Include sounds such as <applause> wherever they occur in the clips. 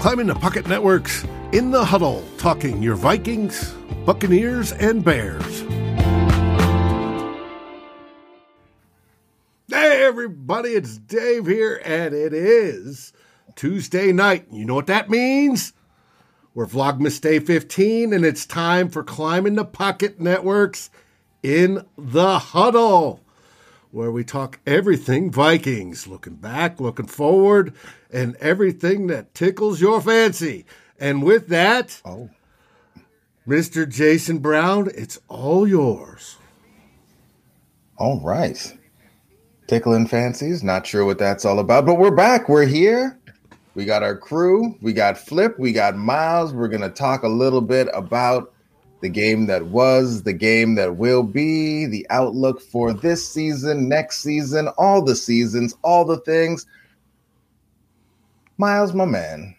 Climbing the Pocket Networks in the huddle, talking your Vikings, Buccaneers, and Bears. Hey, everybody, it's Dave here, and it is Tuesday night. You know what that means? We're Vlogmas Day 15, and it's time for Climbing the Pocket Networks in the huddle, where we talk everything Vikings, looking back, looking forward, and everything that tickles your fancy. And with that, Oh, Mr. Jason Brown, it's all yours. all right. Tickling fancies. Not sure what that's all about, but we're back. We're here. We got our crew. We got Flip. We got Miles. We're going to talk a little bit about the game that was, the game that will be, the outlook for this season, next season, all the seasons, all the things. Miles, my man,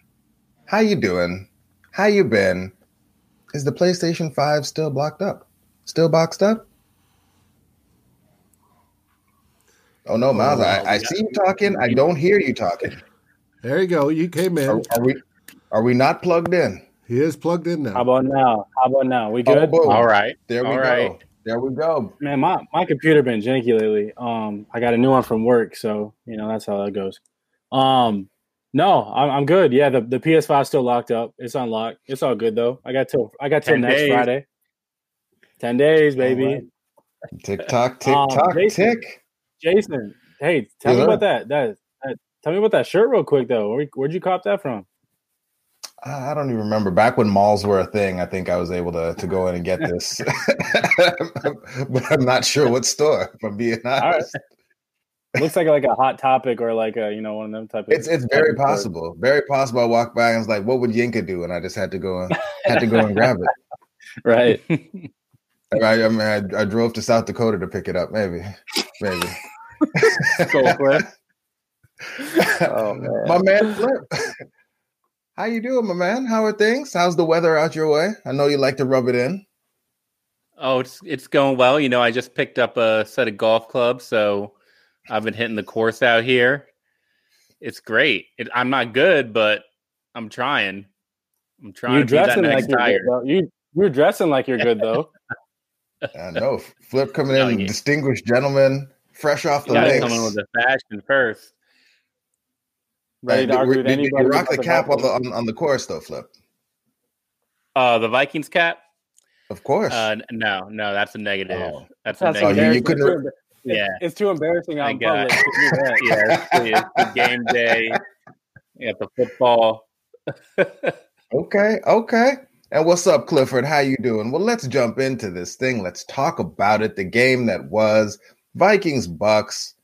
how you doing? How you been? Is the PlayStation 5 still blocked up? Still boxed up? Oh no, Miles! I, I see you talking. I don't hear you talking. There you go. You came in. Are, are we? Are we not plugged in? He is plugged in now. How about now? How about now? We Oh, good? boom. All right. There we All go. right. There we go. Man, my, my computer been janky lately. Um, I got a new one from work, so you know that's how that goes. Um, no, I'm, I'm good. Yeah, the, the PS5 still locked up. It's unlocked. It's all good though. I got till I got till next days. Friday. Ten days, baby. All right. Tick tock, tick Um, tock, Jason. tick. Jason, hey, tell Yes, me about that. that. That tell me about that shirt real quick though. Where, where'd you cop that from? I I don't even remember. Back when malls were a thing, I think I was able to to go in and get this, <laughs> but I'm not sure what store. If I'm being right. Looks like like a hot topic or like a you know one of them type of. it's it's very of shirt. possible. Very possible. I walked by and was like, "What would Yinka do?" And I just had to go and had to go and grab it. <laughs> right? <laughs> I, I mean, I, I drove to South Dakota to pick it up. Maybe, maybe. Go for it. Oh, man. my man Flip. How you doing, my man? How are things? How's the weather out your way? I know you like to rub it in. Oh, it's it's going well. You know, I just picked up a set of golf clubs, so I've been hitting the course out here. It's great. It, I'm not good, but I'm trying. I'm trying You're to be that dressing like next you're tiger. good, though. You you're dressing like you're good though. <laughs> I know. Flip coming No, in, you- distinguished gentleman, fresh off the You gotta links. come in with the fashion first. Ready to Hey, argue did- with did you anybody. rock the cap on the on, on the course though, Flip. Uh, the Vikings cap? Of course. Uh, no, no, that's a negative. Oh. That's a That's Oh, you- you negative. couldn't- It's too embar- Yeah. it's too embarrassing out I in got public. to do that. <laughs> yeah, it's, it's the game day. Yeah, the football. <laughs> Okay, okay. And what's up, Clifford? How you doing? Well, let's jump into this thing. Let's talk about it. The game that was Vikings Bucks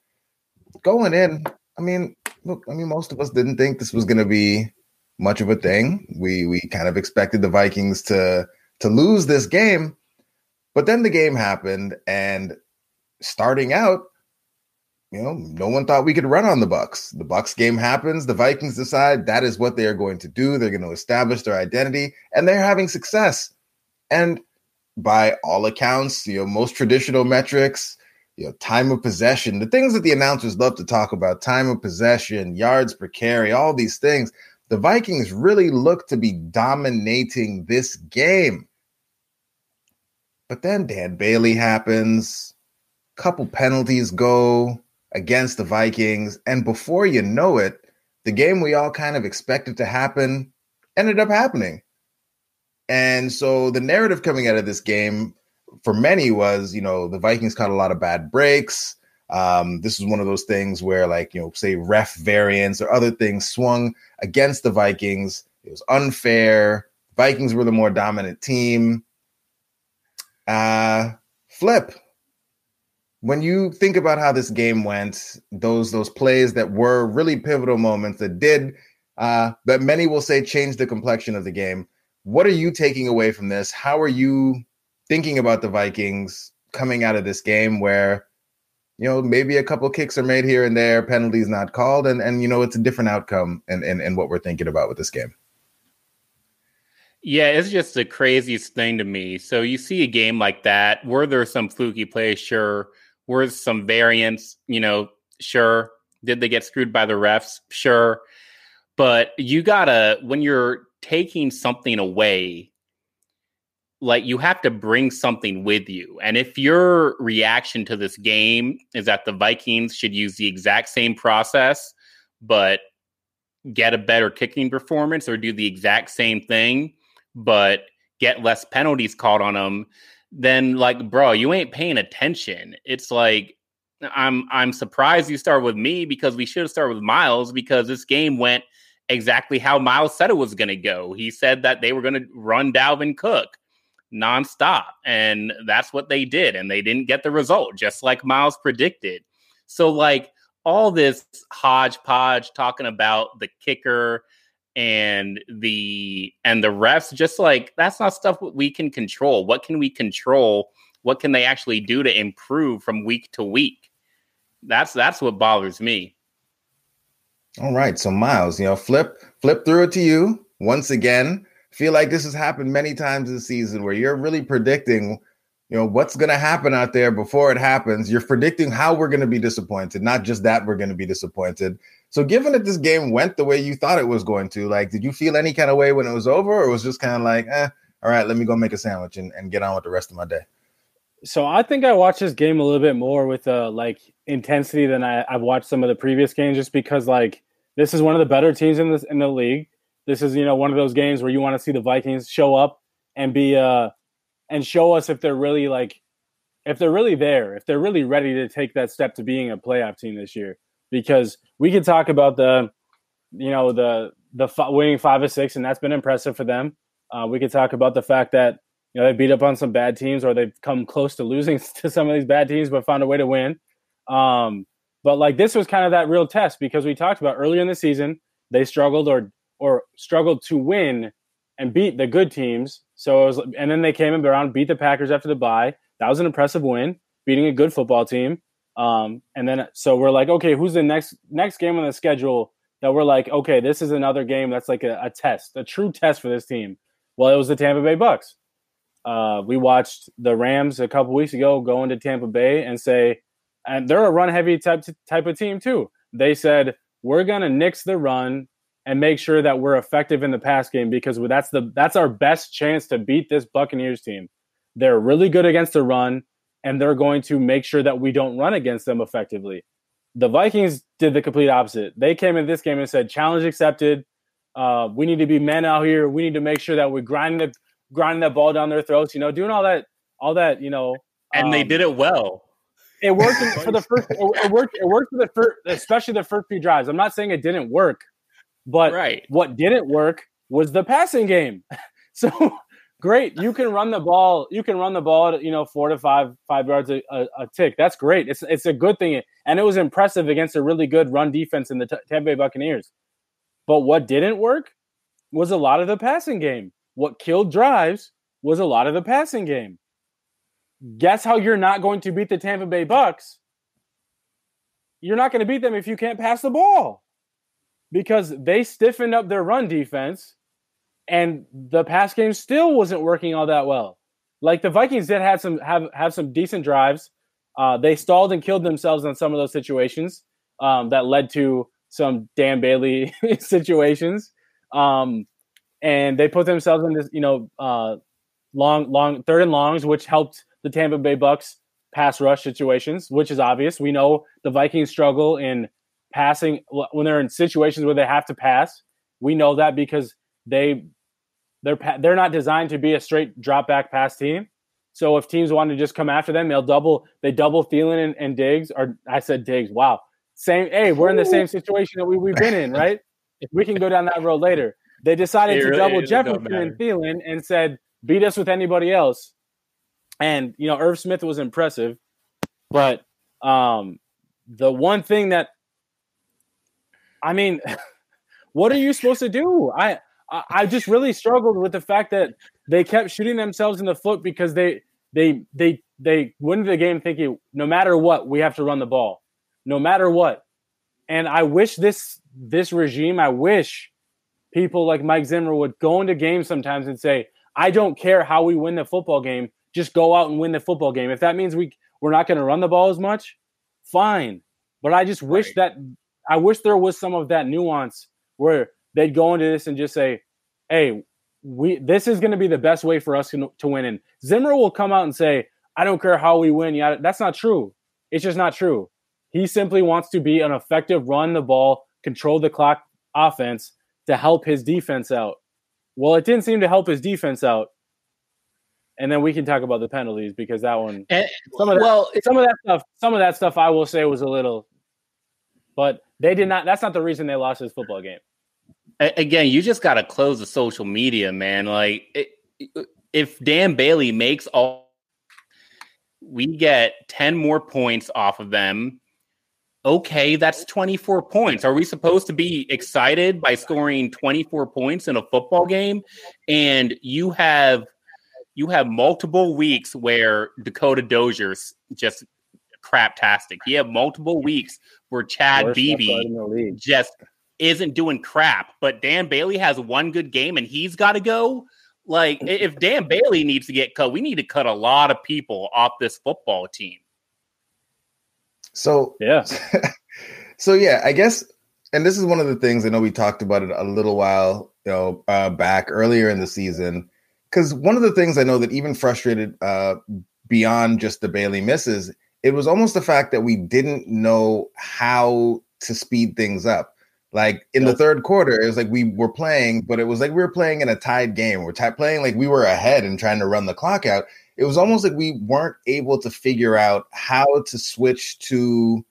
going in. I mean, look, I mean, most of us didn't think this was going to be much of a thing. We we kind of expected the Vikings to to lose this game, but then the game happened, and starting out, you know, no one thought we could run on the Bucks. The Bucks game happens, the Vikings decide that is what they are going to do. They're going to establish their identity and they're having success. And by all accounts, you know, most traditional metrics, you know, time of possession, the things that the announcers love to talk about, time of possession, yards per carry, all these things, the Vikings really look to be dominating this game. But then Dan Bailey happens, couple penalties go against the Vikings. And before you know it, the game we all kind of expected to happen ended up happening. And so the narrative coming out of this game for many was, you know, the Vikings caught a lot of bad breaks. Um, this is one of those things where, like, you know, say ref variance or other things swung against the Vikings. It was unfair. Vikings were the more dominant team. Uh, flip when you think about how this game went, those those plays that were really pivotal moments that did uh, that many will say changed the complexion of the game. What are you taking away from this? How are you thinking about the Vikings coming out of this game where you know maybe a couple kicks are made here and there, penalties not called, and and you know it's a different outcome and and, and what we're thinking about with this game. Yeah, it's just the craziest thing to me. So you see a game like that, were there some fluky plays? Sure. Were there some variants? You know, sure. Did they get screwed by the refs? Sure. but you gotta when you're taking something away like you have to bring something with you. And if your reaction to this game is that the Vikings should use the exact same process, but get a better kicking performance or do the exact same thing, but get less penalties called on them, then like, bro, you ain't paying attention. It's like I'm I'm surprised you start with me because we should have started with Miles because this game went exactly how Miles said it was going to go. He said that they were going to run Dalvin Cook nonstop. And that's what they did. And they didn't get the result, just like Miles predicted. So, like, all this hodgepodge talking about the kicker and the and the refs just like that's not stuff we can control what can we control what can they actually do to improve from week to week that's that's what bothers me all right so miles you know flip flip through it to you once again feel like this has happened many times this season where you're really predicting you know what's going to happen out there before it happens. You're predicting how we're going to be disappointed not just that we're going to be disappointed. So given that this game went the way you thought it was going to like did you feel any kind of way when it was over or was just kind of like eh, all right let me go make a sandwich and, and get on with the rest of my day so i think i watched this game a little bit more with uh like intensity than I, i've watched some of the previous games just because like this is one of the better teams in this in the league this is you know one of those games where you want to see the vikings show up and be uh and show us if they're really like if they're really there, if they're really ready to take that step to being a playoff team this year. Because we could talk about the, you know, the the f- winning five or six, and that's been impressive for them. Uh, we could talk about the fact that you know they beat up on some bad teams, or they've come close to losing <laughs> to some of these bad teams, but found a way to win. Um, but like this was kind of that real test because we talked about earlier in the season they struggled or or struggled to win and beat the good teams. So it was, and then they came in around, beat the Packers after the bye. That was an impressive win, beating a good football team. Um, and then so we're like, okay, who's the next next game on the schedule that we're like, okay, this is another game that's like a, a test, a true test for this team. Well, it was the Tampa Bay Bucks. Uh, we watched the Rams a couple weeks ago go into Tampa Bay and say, and they're a run heavy type type of team too. They said we're gonna nix the run and make sure that we're effective in the pass game because that's the that's our best chance to beat this Buccaneers team. They're really good against the run, and they're going to make sure that we don't run against them effectively. The Vikings did the complete opposite. They came in this game and said, "Challenge accepted. Uh, we need to be men out here. We need to make sure that we're grinding the grinding that ball down their throats. You know, doing all that, all that. You know, and um, they did it well. It worked for the first. It worked. It worked for the first, especially the first few drives. I'm not saying it didn't work but right. what didn't work was the passing game. <laughs> so great, you can run the ball. You can run the ball at you know four to five five yards a, a, a, tick. That's great. It's it's a good thing, and it was impressive against a really good run defense in the T- Tampa Bay Buccaneers. But what didn't work was a lot of the passing game. What killed drives was a lot of the passing game. Guess how you're not going to beat the Tampa Bay Bucks? You're not going to beat them if you can't pass the ball because they stiffened up their run defense and the pass game still wasn't working all that well. Like the Vikings did have some have have some decent drives. Uh, they stalled and killed themselves on some of those situations um, that led to some Dan Bailey <laughs> situations, um, and they put themselves in this you know uh, long long third and longs, which helped the Tampa Bay Bucks pass rush situations, which is obvious. We know the Vikings struggle in passing when they're in situations where they have to pass. We know that because they they're they're not designed to be a straight drop back pass team. So if teams want to just come after them, they'll double they double Thielen and, and Diggs, or I said Diggs. Wow, same. Hey, we're in the same situation that we we've been in, right? If <laughs> we can go down that road later. They decided to double Jefferson and Thielen and said beat us with anybody else. And you know, Irv Smith was impressive, but um, the one thing that I mean, <laughs> what are you supposed to do? I I just really struggled with the fact that they kept shooting themselves in the foot because they they they they went into the game thinking no matter what we have to run the ball, no matter what. And I wish this this regime, I wish people like Mike Zimmer would go into games sometimes and say, I don't care how we win the football game, just go out and win the football game. If that means we we're not going to run the ball as much, fine. But I just wish right. that I wish there was some of that nuance where they'd go into this and just say, "Hey, we this is going to be the best way for us to, to win." And Zimmer will come out and say, "I don't care how we win." Yeah, that's not true. It's just not true. He simply wants to be an effective run the ball, control the clock offense to help his defense out. Well, it didn't seem to help his defense out. And then we can talk about the penalties because that one, and, some of that, well, some of that stuff, some of that stuff, I will say was a little, but they did not. That's not the reason they lost this football game. Again, you just got to close the social media, man. Like, it, if Dan Bailey makes all, we get ten more points off of them okay, that's 24 points. Are we supposed to be excited by scoring 24 points in a football game? And you have you have multiple weeks where Dakota Dozier's just craptastic. You have multiple weeks where Chad Beebe just isn't doing crap. But Dan Bailey has one good game and he's got to go. Like, if Dan Bailey needs to get cut, we need to cut a lot of people off this football team. So yeah. <laughs> so yeah, I guess, and this is one of the things I know we talked about it a little while, you know, uh, back earlier in the season. Because one of the things I know that even frustrated uh, beyond just the Bailey misses, it was almost the fact that we didn't know how to speed things up. Like in the third quarter, it was like we were playing, but it was like we were playing in a tied game. We're t- playing like we were ahead and trying to run the clock out it was almost like we weren't able to figure out how to switch to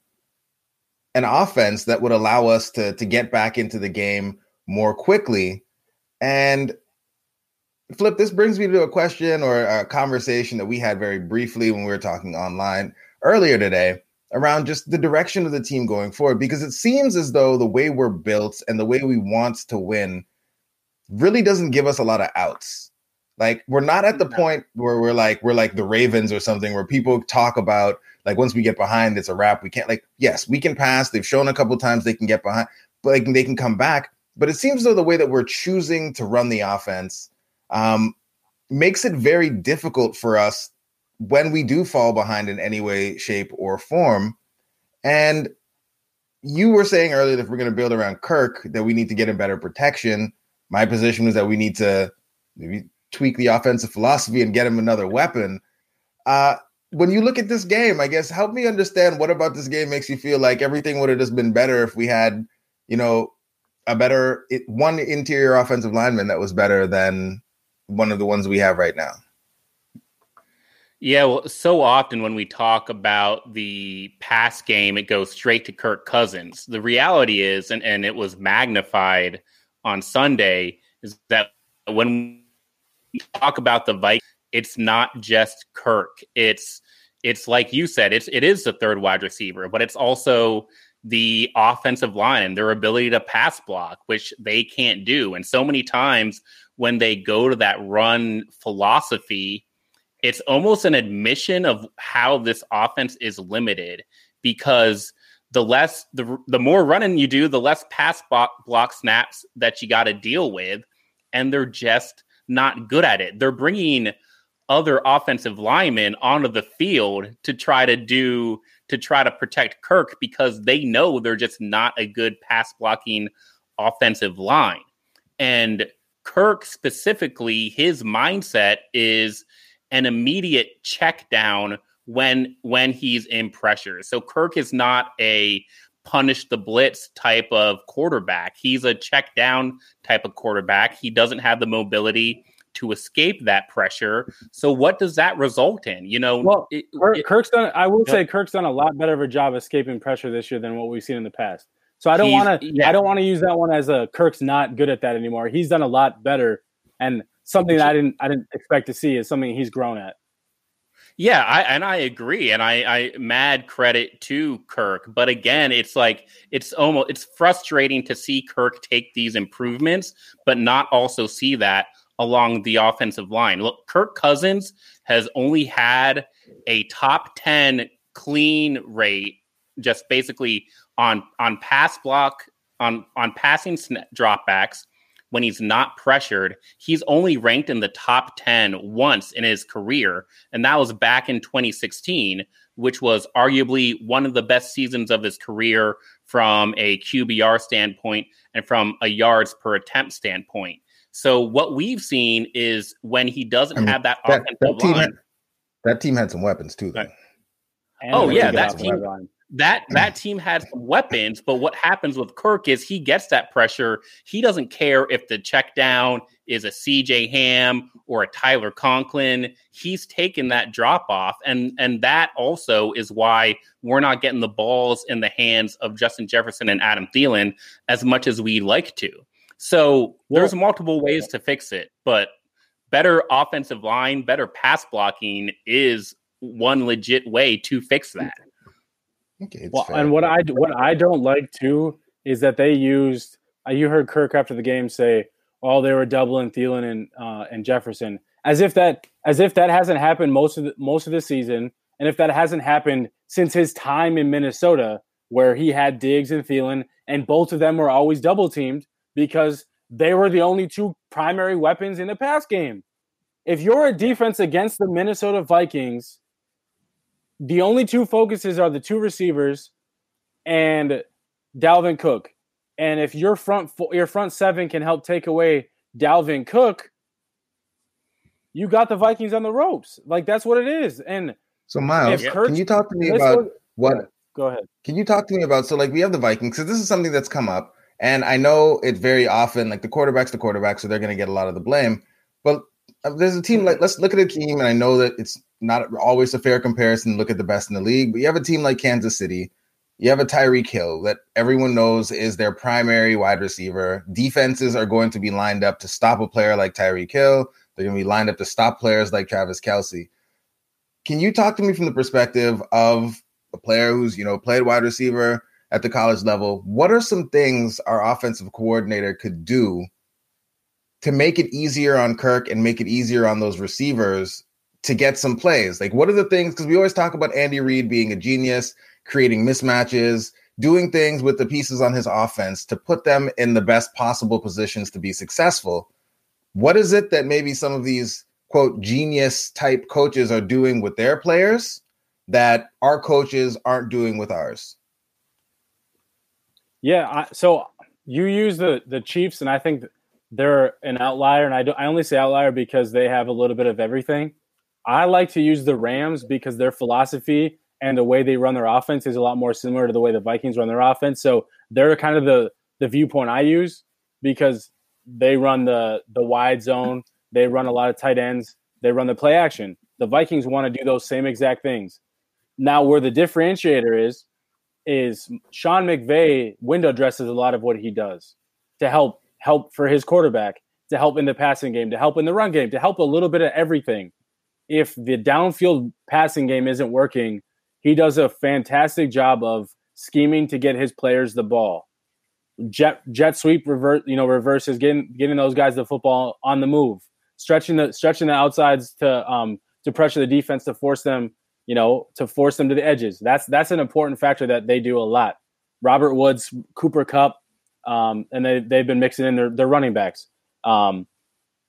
an offense that would allow us to to get back into the game more quickly. And Flip, this brings me to a question or a conversation that we had very briefly when we were talking online earlier today around just the direction of the team going forward because it seems as though the way we're built and the way we want to win really doesn't give us a lot of outs. Like we're not at the point where we're like we're like the Ravens or something where people talk about like once we get behind it's a wrap. We can't like yes we can pass. They've shown a couple times they can get behind, but like they can come back. But it seems though the way that we're choosing to run the offense um, makes it very difficult for us when we do fall behind in any way, shape, or form. And you were saying earlier that if we're going to build around Kirk, that we need to get him better protection. My position is that we need to maybe tweak the offensive philosophy and get him another weapon. Uh, when you look at this game, I guess help me understand what about this game makes you feel like everything would have just been better if we had, you know, a better one interior offensive lineman that was better than one of the ones we have right now. Yeah, well, so often when we talk about the pass game, it goes straight to Kirk Cousins. The reality is, and, and it was magnified on Sunday, is that when we talk about the Vikings, it's not just Kirk. It's it's like you said, it's it is the third wide receiver, but it's also the offensive line and their ability to pass block, which they can't do. And so many times when they go to that run philosophy, it's almost an admission of how this offense is limited because the less the the more running you do, the less pass block, block snaps that you got to deal with, and they're just not good at it. They're bringing other offensive linemen onto the field to try to do to try to protect Kirk because they know they're just not a good pass blocking offensive line. And Kirk specifically, his mindset is an immediate check down when when he's in pressure. So Kirk is not a punish the blitz type of quarterback. He's a check down type of quarterback. He doesn't have the mobility to escape that pressure. So what does that result in? You know, well, it, Kirk, it, Kirk's done. I will say Kirk's done a lot better of a job escaping pressure this year than what we've seen in the past. So I don't want to. Yeah. I don't want to use that one as a Kirk's not good at that anymore. He's done a lot better, and something that I didn't. I didn't expect to see is something he's grown at. Yeah, I, and I agree, and I, I mad credit to Kirk. But again, it's like it's almost it's frustrating to see Kirk take these improvements, but not also see that along the offensive line. Look, Kirk Cousins has only had a top ten clean rate, just basically on on pass block on on passing dropbacks when he's not pressured, he's only ranked in the top 10 once in his career. And that was back in 2016 which was arguably one of the best seasons of his career from a QBR standpoint and from a yards per attempt standpoint. So what we've seen is when he doesn't I mean, have that, that offensive that team line, had, that team had some weapons too. Though. Oh yeah, that team that that team had some weapons, but what happens with Kirk is he gets that pressure. He doesn't care if the check down is a CJ Ham or a Tyler Conklin. He's taken that drop off, and and that also is why we're not getting the balls in the hands of Justin Jefferson and Adam Thielen as much as we like to. So there's multiple ways to fix it, but better offensive line, better pass blocking is one legit way to fix that. Okay, well, fair. and what I what I don't like too is that they used. Uh, you heard Kirk after the game say, "Oh, they were doubling Thielen and uh, and Jefferson," as if that as if that hasn't happened most of the, most of the season, and if that hasn't happened since his time in Minnesota, where he had Diggs and Thielen, and both of them were always double teamed because they were the only two primary weapons in the pass game. If you're a defense against the Minnesota Vikings the only two focuses are the two receivers and Dalvin Cook. And if your front your front seven can help take away Dalvin Cook, you got the Vikings on the ropes. Like that's what it is. And so Miles, can you talk to me about what? Go ahead. Can you talk to me about so like we have the Vikings because this is something that's come up, and I know it very often like the quarterbacks, the quarterback, so they're going to get a lot of the blame. But uh, there's a team like let's look at a team, and I know that it's not always a fair comparison. Look at the best in the league, but you have a team like Kansas City. You have a Tyreek Hill that everyone knows is their primary wide receiver. Defenses are going to be lined up to stop a player like Tyreek Hill. They're going to be lined up to stop players like Travis Kelce. Can you talk to me from the perspective of a player who's you know played wide receiver at the college level? What are some things our offensive coordinator could do to make it easier on Kirk and make it easier on those receivers to get some plays? Like, what are the things? Because we always talk about Andy Reid being a genius, creating mismatches, doing things with the pieces on his offense to put them in the best possible positions to be successful. What is it that maybe some of these quote genius type coaches are doing with their players that our coaches aren't doing with ours? Yeah, I, so you use the the Chiefs, and I think they're an outlier, and I do, I only say outlier because they have a little bit of everything. I like to use the Rams because their philosophy and the way they run their offense is a lot more similar to the way the Vikings run their offense. So they're kind of the the viewpoint I use because they run the the wide zone, they run a lot of tight ends, they run the play action. The Vikings want to do those same exact things. Now, where the differentiator is, is Sean McVay window dresses a lot of what he does to help help for his quarterback, to help in the passing game, to help in the run game, to help a little bit of everything if the downfield passing game isn't working, he does a fantastic job of scheming to get his players the ball. Jet jet sweep revert, you know, reverses getting getting those guys the football on the move, stretching the stretching the outsides to um to pressure the defense to force them, you know, to force them to the edges. That's that's an important factor that they do a lot. Robert Woods, Cooper Kupp, um, and they they've been mixing in their their running backs. Um,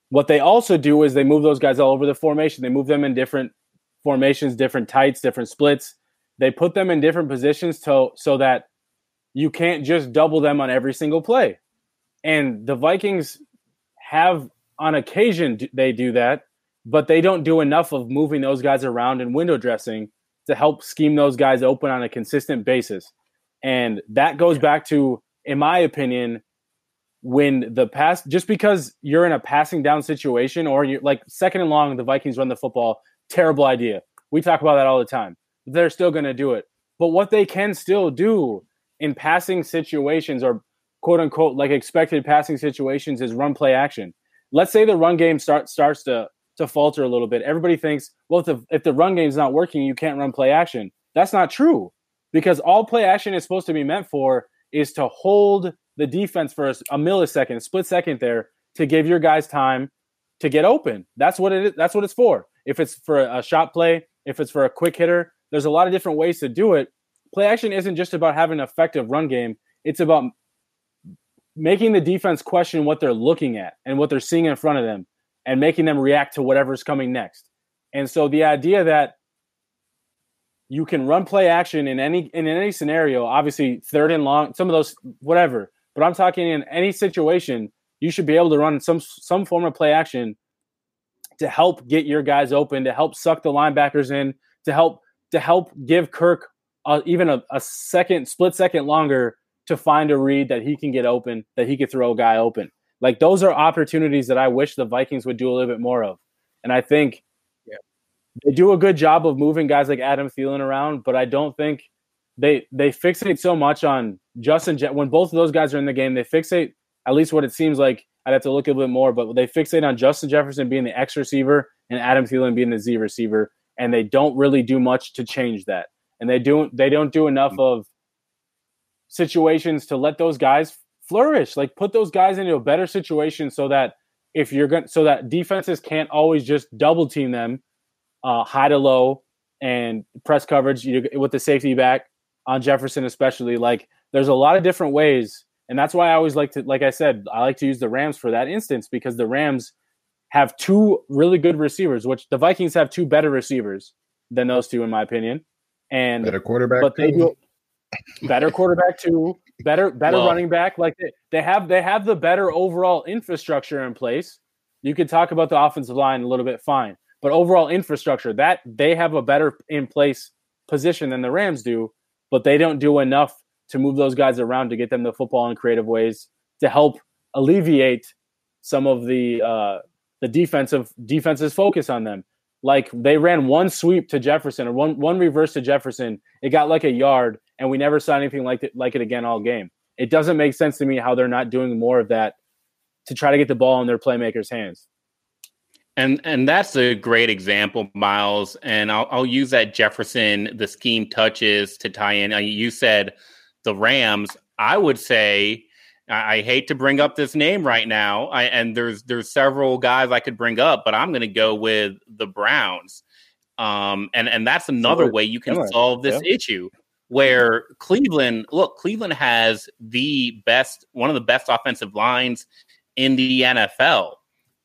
what they also do is they move those guys all over the formation. They move them in different formations, different tights, different splits. They put them in different positions to, so that you can't just double them on every single play. And the Vikings have, on occasion, they do that, but they don't do enough of moving those guys around and window dressing to help scheme those guys open on a consistent basis. And that goes back to, in my opinion, when the pass just because you're in a passing down situation or you're like second and long, the Vikings run the football, terrible idea. We talk about that all the time. They're still going to do it. But what they can still do in passing situations or quote unquote like expected passing situations is run play action. Let's say the run game start, starts to to falter a little bit. Everybody thinks, well, if the if the run game's not working, you can't run play action. That's not true because all play action is supposed to be meant for is to hold the defense for a, a millisecond, a split second there to give your guys time to get open. That's what it is. That's what it's for. If it's for a shot play, if it's for a quick hitter, there's a lot of different ways to do it. Play action isn't just about having an effective run game. It's about making the defense question what they're looking at and what they're seeing in front of them and making them react to whatever's coming next. And so the idea that you can run play action in any in any scenario. Obviously, third and long, some of those whatever. But I'm talking in any situation, you should be able to run some some form of play action to help get your guys open, to help suck the linebackers in, to help to help give Kirk uh, even a, a second split second longer to find a read that he can get open, that he could throw a guy open. Like those are opportunities that I wish the Vikings would do a little bit more of. And I think yeah. they do a good job of moving guys like Adam Thielen around, but I don't think they they fixate so much on Justin when both of those guys are in the game. They fixate at least what it seems like. I'd have to look a little bit more, but they fixate on Justin Jefferson being the X receiver and Adam Thielen being the Z receiver, and they don't really do much to change that. And they don't they don't do enough of situations to let those guys flourish. Like put those guys into a better situation so that if you're going so that defenses can't always just double team them, uh, high to low and press coverage you, with the safety back on Jefferson, especially. Like there's a lot of different ways. And that's why I always like to, like I said, I like to use the Rams for that instance because the Rams have two really good receivers, which the Vikings have two better receivers than those two, in my opinion. And better quarterback, but they do better quarterback too, better better well, running back. Like they, they have they have the better overall infrastructure in place. You could talk about the offensive line a little bit, fine, but overall infrastructure that they have a better in place position than the Rams do, but they don't do enough to move those guys around to get them the football in creative ways to help alleviate some of the uh, the defensive defense's focus on them. Like they ran one sweep to Jefferson or one one reverse to Jefferson. It got like a yard, and we never saw anything like it like it again all game. It doesn't make sense to me how they're not doing more of that to try to get the ball in their playmakers' hands. And and that's a great example, Miles. And I'll, I'll use that Jefferson the scheme touches to tie in. You said the Rams. I would say I, hate to bring up this name right now, I, and there's there's several guys I could bring up, but I'm going to go with the Browns. Um, and and that's another way you can solve this yeah. issue. Where Cleveland, look, Cleveland has the best, one of the best offensive lines in the NFL,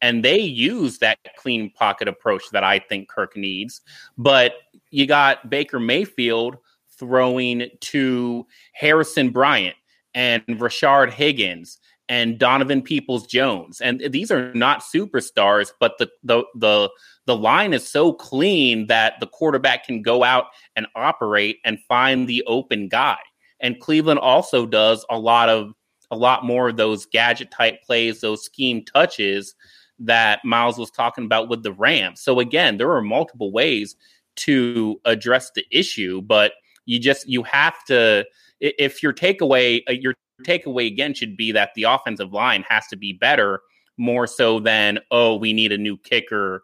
and they use that clean pocket approach that I think Kirk needs. But you got Baker Mayfield throwing to Harrison Bryant and Rashard Higgins and Donovan Peoples Jones. And these are not superstars, but the the the the line is so clean that the quarterback can go out and operate and find the open guy. And Cleveland also does a lot of a lot more of those gadget type plays, those scheme touches that Miles was talking about with the Rams. So again, there are multiple ways to address the issue, but you just you have to if your takeaway uh, your takeaway again should be that the offensive line has to be better more so than oh we need a new kicker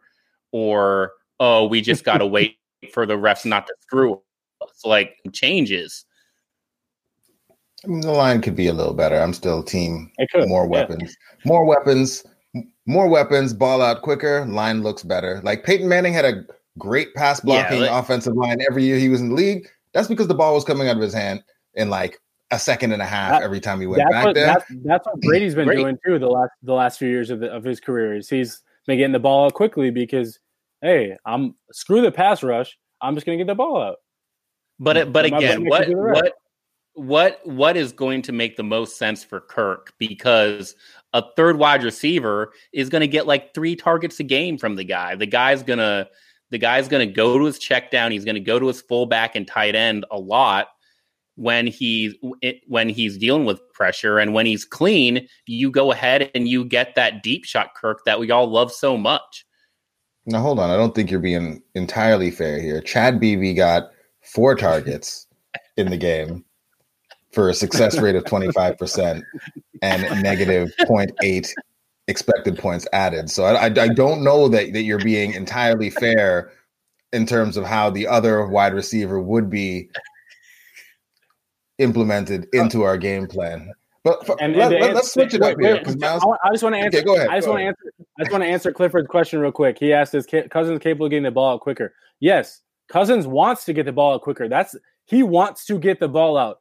or oh we just got to <laughs> wait for the refs not to screw us like changes I mean, the line could be a little better. I'm still team It could. more weapons, yeah. more weapons, more weapons, ball out quicker. Line looks better. Like Peyton Manning had a great pass blocking yeah, like, offensive line every year he was in the league. That's because the ball was coming out of his hand in like a second and a half that, every time he went back what, there. That's, that's what Brady's been doing too the last the last few years of, the, of his career. Is he's been getting the ball out quickly because hey, I'm screw the pass rush. I'm just going to get the ball out. But it, but again, what what what what is going to make the most sense for Kirk because a third wide receiver is going to get like three targets a game from the guy. The guy's going to the guy's going to go to his check down. He's going to go to his fullback and tight end a lot when he's when he's dealing with pressure and when he's clean. You go ahead and you get that deep shot, Kirk, that we all love so much. Now hold on, I don't think you're being entirely fair here. Chad Beebe got four targets in the game for a success rate of 25% and negative 0.8 expected points added. So I, I, I, don't know that, that you're being entirely fair in terms of how the other wide receiver would be implemented oh. into our game plan. But for, and, let, us switch it up here because I just want to answer. Okay, go ahead. I just want to answer. I just want to answer Clifford's question real quick. He asked, "Is Cousins capable of getting the ball out quicker?" Yes, Cousins wants to get the ball out quicker. That's he wants to get the ball out.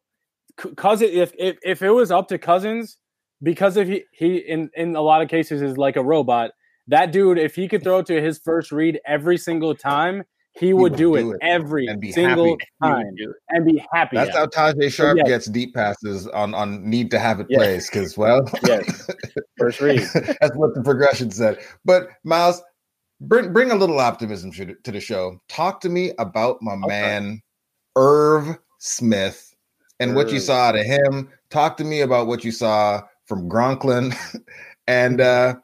Cousins, if if if it was up to Cousins, because if he he in in a lot of cases is like a robot. That dude, if he could throw to his first read every single time, he would, would do, do it, it every single happy. Time and be happy. That's how Tajae Sharpe yes. gets deep passes on on need to have it Yes. plays because well, Yes. <laughs> First read. that's what the progression said. But Miles, bring bring a little optimism to to the show. Talk to me about my Okay. man Irv Smith and what you saw out of him. Talk to me about what you saw from Gronklin <laughs> and uh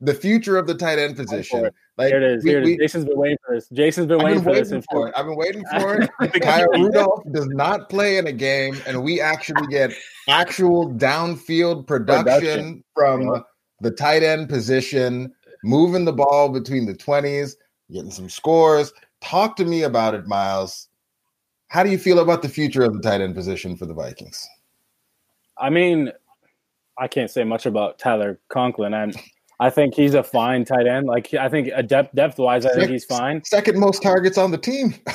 the future of the tight end position. it. Like Here it is. we- Here it we- is. Jason's been waiting for this. Jason's been waiting been for this. waiting for it. I've been waiting for it. <laughs> Kyle Rudolph does not play in a game, and we actually get actual downfield production, Production. from Yeah. the tight end position, moving the ball between the 20s, getting some scores. Talk to me about it, Miles. How do you feel about the future of the tight end position for the Vikings? I mean, I can't say much about Tyler Conklin. I'm, I think he's a fine tight end. Like I think a depth depth wise, I think he's fine. Second most targets on the team. <laughs>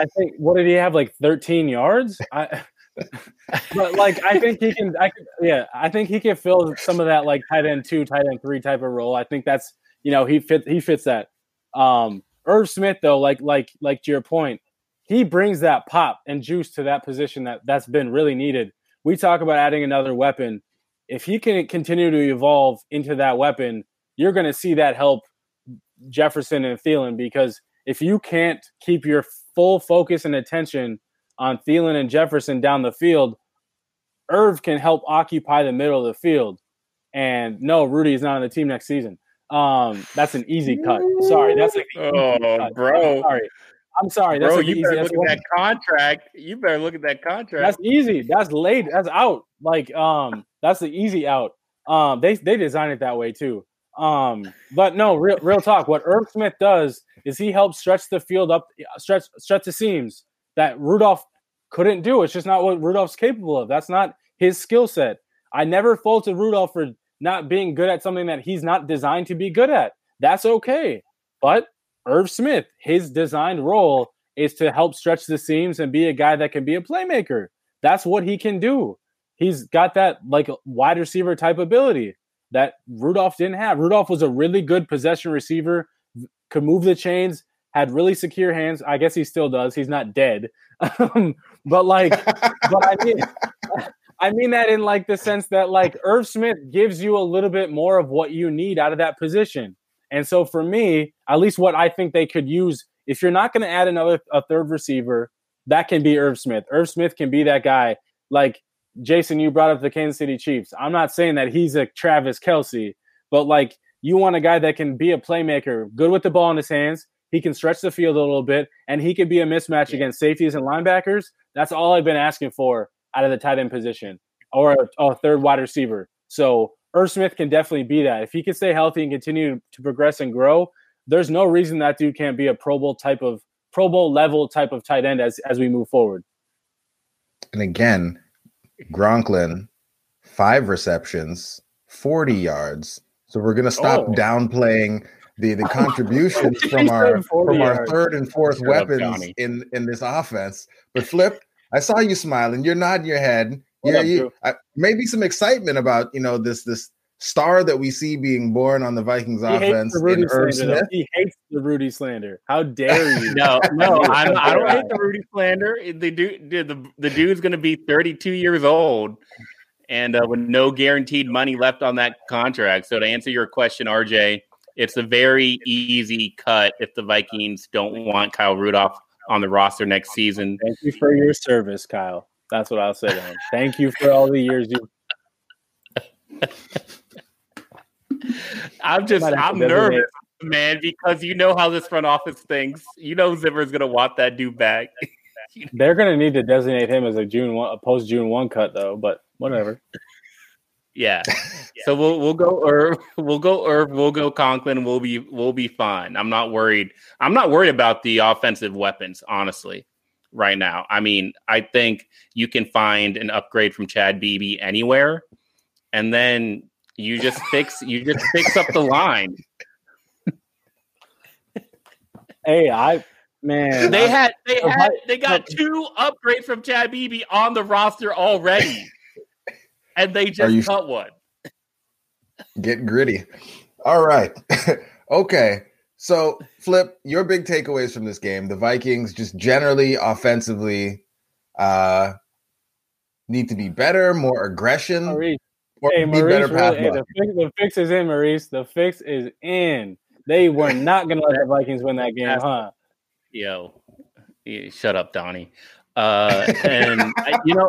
I think what did he have like 13 yards? I, <laughs> but like I think he can. I can, yeah, I think he can fill some of that like tight end two, tight end three type of role. I think that's you know he fit he fits that. Um, Irv Smith though, like like like to your point, he brings that pop and juice to that position that that's been really needed. We talk about adding another weapon. If he can continue to evolve into that weapon, you're going to see that help Jefferson and Thielen because if you can't keep your full focus and attention on Thielen and Jefferson down the field, Irv can help occupy the middle of the field. And no, Rudy is not on the team next season. Um, that's an easy cut. Sorry, that's like Oh, cut. bro. Sorry, I'm sorry. That's Bro, you better look at that contract. You better look at that contract. That's easy. That's late. That's out. Like um, that's the easy out. Um, they they designed it that way too. Um, but no, real real talk. What Irv Smith does is he helps stretch the field up, stretch stretch the seams that Rudolph couldn't do. It's just not what Rudolph's capable of. That's not his skill set. I never faulted Rudolph for not being good at something that he's not designed to be good at. That's okay. But Irv Smith, his designed role is to help stretch the seams and be a guy that can be a playmaker. That's what he can do. He's got that like wide receiver type ability that Rudolph didn't have. Rudolph was a really good possession receiver, could move the chains, had really secure hands. I guess he still does. He's not dead. <laughs> Um, but like, <laughs> but I mean, <laughs> I mean that in like the sense that like Irv Smith gives you a little bit more of what you need out of that position. And so for me, at least what I think they could use, if you're not going to add another a third receiver, that can be Irv Smith. Irv Smith can be that guy. Like Jason, you brought up the Kansas City Chiefs. I'm not saying that he's a Travis Kelce, but like you want a guy that can be a playmaker, good with the ball in his hands. He can stretch the field a little bit, and he can be a mismatch against safeties and linebackers. That's all I've been asking for out of the tight end position or a, a third wide receiver. So Irv Smith can definitely be that. If he can stay healthy and continue to progress and grow, there's no reason that dude can't be a Pro Bowl type of Pro Bowl level type of tight end as as we move forward. And again, Gronklin, five receptions, 40 yards. So we're gonna stop Oh. downplaying the, the <laughs> contributions from our 40 from our yards. third and fourth Shut weapons Johnny. in in this offense. But Flip, I saw you smiling. You're nodding your head. What Yeah, up, you I, maybe some excitement about you know this this star that we see being born on the Vikings He hates offense the Rudy Irv slander. He hates the Rudy slander. How dare <laughs> you? No, no, <laughs> I'm, I don't hate the Rudy slander. The dude, the, the dude's going to be 32 years old, and uh, with no guaranteed money left on that contract. So to answer your question, RJ, it's a very easy cut if the Vikings don't want Kyle Rudolph on the roster next season. Thank you for your service, Kyle. That's what I'll say to him. Thank you for all the years you. I'm just, Might have to I'm designate- nervous, man, because you know how this front office thinks. You know Zimmer's going to want that dude back. <laughs> They're going to need to designate him as a June one, a post June one cut though. But whatever. <laughs> Yeah. So we'll we'll go Irv, we'll go Irv, we'll go Conklin, we'll be we'll be fine. I'm not worried. I'm not worried about the offensive weapons, honestly, right now. I mean, I think you can find an upgrade from Chad Beebe anywhere, and then you just fix you just fix up the line. Hey, I man, They I- had they the had Vi- they got two upgrades from Chad Beebe on the roster already. And they just you- cut one. Get gritty. All right. <laughs> okay. So, Flip, your big takeaways from this game: the Vikings just generally offensively uh, need to be better, more aggression, Maurice, or hey, be Maurice, better really, hey, the, fix, the fix is in, Maurice. The fix is in. They were not going to let the <laughs> Vikings win that game, huh? Yo, yeah, shut up, Donnie. Uh, and I, you know,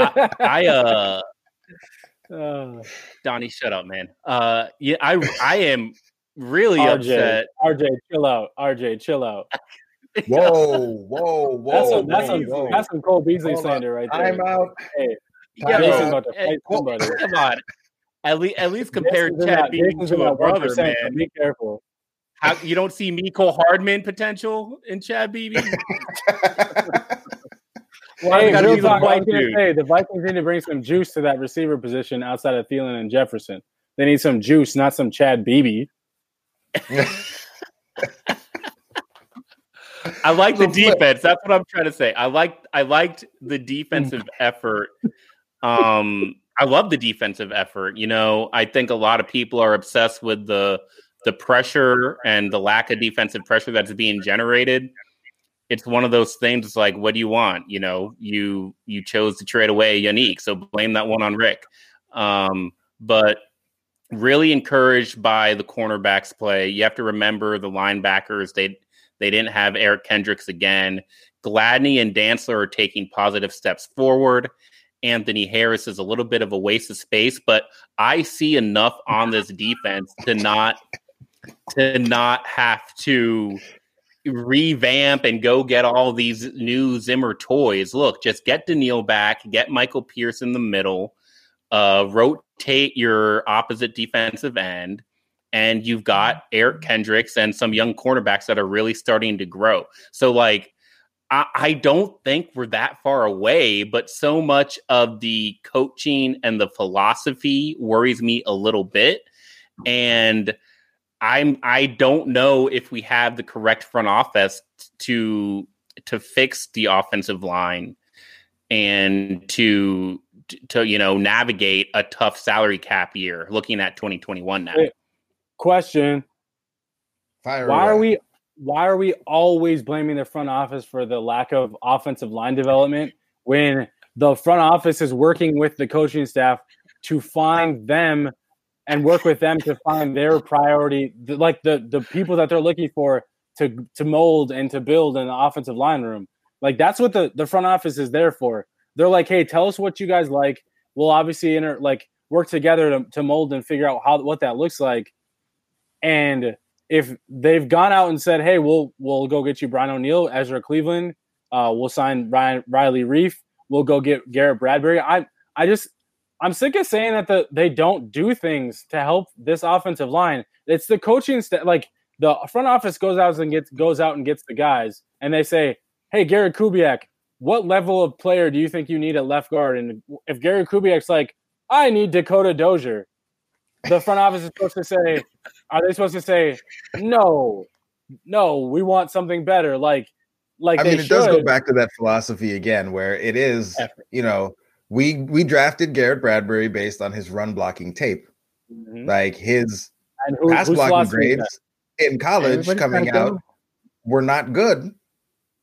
I, I uh, Uh, <laughs> Donnie, shut up, man. Uh, yeah, I I am really RJ, upset. RJ, chill out. RJ, chill out. Whoa, <laughs> whoa, whoa! That's some, that's whoa, some, whoa. that's some Cole Beasley Hold on. slander right there. I'm out. Hey, Time Jason's about to fight somebody. Come on, at least at least compare Jason's Chad that- Beaton to a brother, 1%, so man. Be careful. How, you don't see Mecole Hardman potential in Chad Beebe? <laughs> Well, hey, gotta real the talk, I was gonna say the Vikings need to bring some juice to that receiver position outside of Thielen and Jefferson. They need some juice, not some Chad Beebe. <laughs> I like the defense. That's what I'm trying to say. I liked I liked the defensive effort. Um, I love the defensive effort. You know, I think a lot of people are obsessed with the the pressure and the lack of defensive pressure that's being generated. It's one of those things. It's like, what do you want? You know, you you chose to trade away Yannick, so blame that one on Rick. Um, but really encouraged by the cornerbacks play. You have to remember the linebackers. They they didn't have Eric Kendricks again. Gladney and Dantzler are taking positive steps forward. Anthony Harris is a little bit of a waste of space, but I see enough on this defense to not to not have to revamp and go get all these new Zimmer toys. Look, just get Danielle back, get Michael Pierce in the middle, uh, rotate your opposite defensive end, and you've got Eric Kendricks and some young cornerbacks that are really starting to grow. So, like, I, I don't think we're that far away, but so much of the coaching and the philosophy worries me a little bit. And I'm I don't know if we have the correct front office to to fix the offensive line and to to you know navigate a tough salary cap year looking at 2021 now. Hey, Question: Fire Why are we why are we always blaming the front office for the lack of offensive line development when the front office is working with the coaching staff to find them and work with them to find their priority like the the people that they're looking for to to mold and to build an offensive line room? Like that's what the the front office is there for they're like hey tell us what you guys like. We'll obviously inter like work together to, to mold and figure out how what that looks like. And if they've gone out and said, "Hey, we'll we'll go get you Brian O'Neill, Ezra Cleveland, uh, we'll sign Ryan Riley Reiff, we'll go get Garrett Bradbury," I I just I'm sick of saying that the they don't do things to help this offensive line. It's the coaching staff, like the front office goes out and gets goes out and gets the guys, and they say, "Hey, Garrett Kubiak, what level of player do you think you need at left guard?" And if Gary Kubiak's like, "I need Dakota Dozier," the front office is supposed to say, "Are they supposed to say, no, no, we want something better?" Like, like I mean, it should. does go back to that philosophy again, where it is, you know, we we drafted Garrett Bradbury based on his run blocking tape, Mhm. like his And who, pass blocking grades in college Everybody's coming out go. were not good.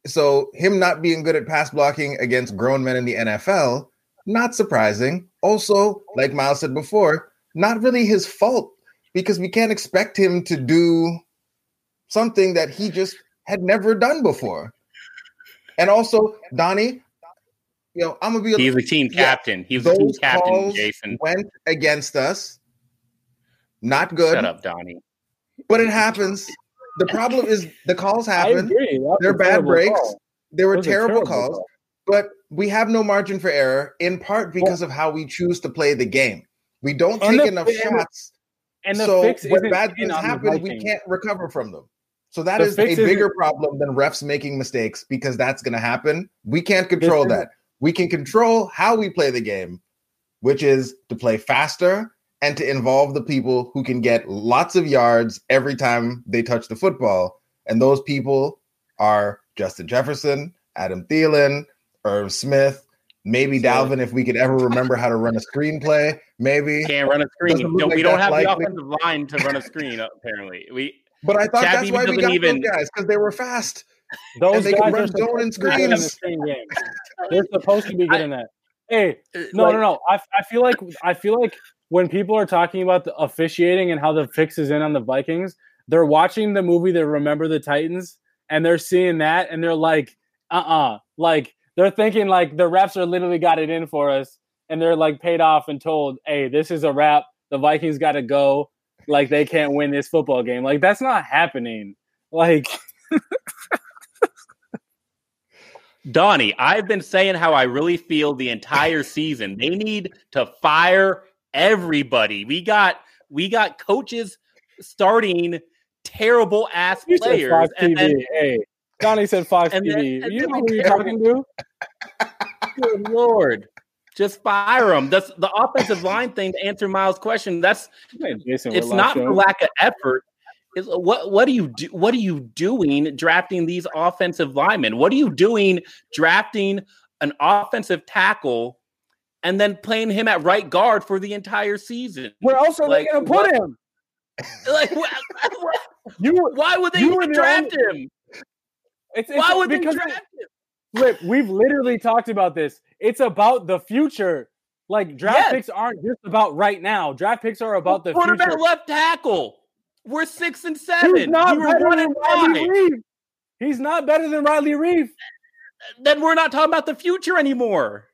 So him not being good at pass blocking against grown men in the NFL, not surprising. Also, like Miles said before, not really his fault because we can't expect him to do something that he just had never done before. And also, Donnie, you know, I'm gonna be He's a team Yeah, captain. He's the team captain, Jason. went against us. Not good, Shut up, Donnie. but it happens. The problem is the calls <laughs> happen. agree. That was They're bad breaks. call. There were terrible terrible calls, but we have no margin for error in part because of how we choose to play the game. We don't take the- enough and shots. And the so fix when bad things happen, we can't recover from them. So that The is a bigger problem than refs making mistakes because that's going to happen. We can't control that. We can control how we play the game, which is to play faster and to involve the people who can get lots of yards every time they touch the football. And those people are Justin Jefferson, Adam Thielen, Irv Smith, maybe Smith. Dalvin if we could ever remember how to run a screenplay. maybe. Can't run a screen. No, like we don't have likely. the offensive line to run a screen. Apparently, we But I thought Chad that's Beebe why we doesn't got even- those guys because they were fast. Those they can guys run are zone and supposed to be good in the screens. They're supposed to be getting in that. Hey, uh, no, like, no, no. I, I feel like I feel like when people are talking about the officiating and how the fix is in on the Vikings, they're watching the movie that Remember the Titans and they're seeing that and they're like, uh uh Like they're thinking like the refs are literally got it in for us and they're like paid off and told, hey, this is a wrap. The Vikings got to go. Like they can't win this football game. Like that's not happening. Like <laughs> Donnie, I've been saying how I really feel the entire season. They need to fire everybody. We got we got coaches starting terrible ass you players, and TV. then hey, Donnie said five and then- TV. you know who you're talking to? <laughs> good lord, just fire them. That's the offensive line thing. To answer Miles' question, that's Hey, Jason it's not for lack of effort. It's, what what are you do, what are you doing drafting these offensive linemen? What are you doing drafting an offensive tackle and then playing him at right guard for the entire season? Where else are Like, they going to what- put him? <laughs> Like, wh- wh- <laughs> You, why would they You were even the draft him? it's, it's Why would they draft him? Flip, we've literally talked about this. It's about the future. Like draft Yes. picks aren't just about right now. Draft picks are about the Put him future. at left tackle. We're six and seven. He's not we were better than Riley. Reiff. He's not better than Riley Reiff. Then we're not talking about the future anymore.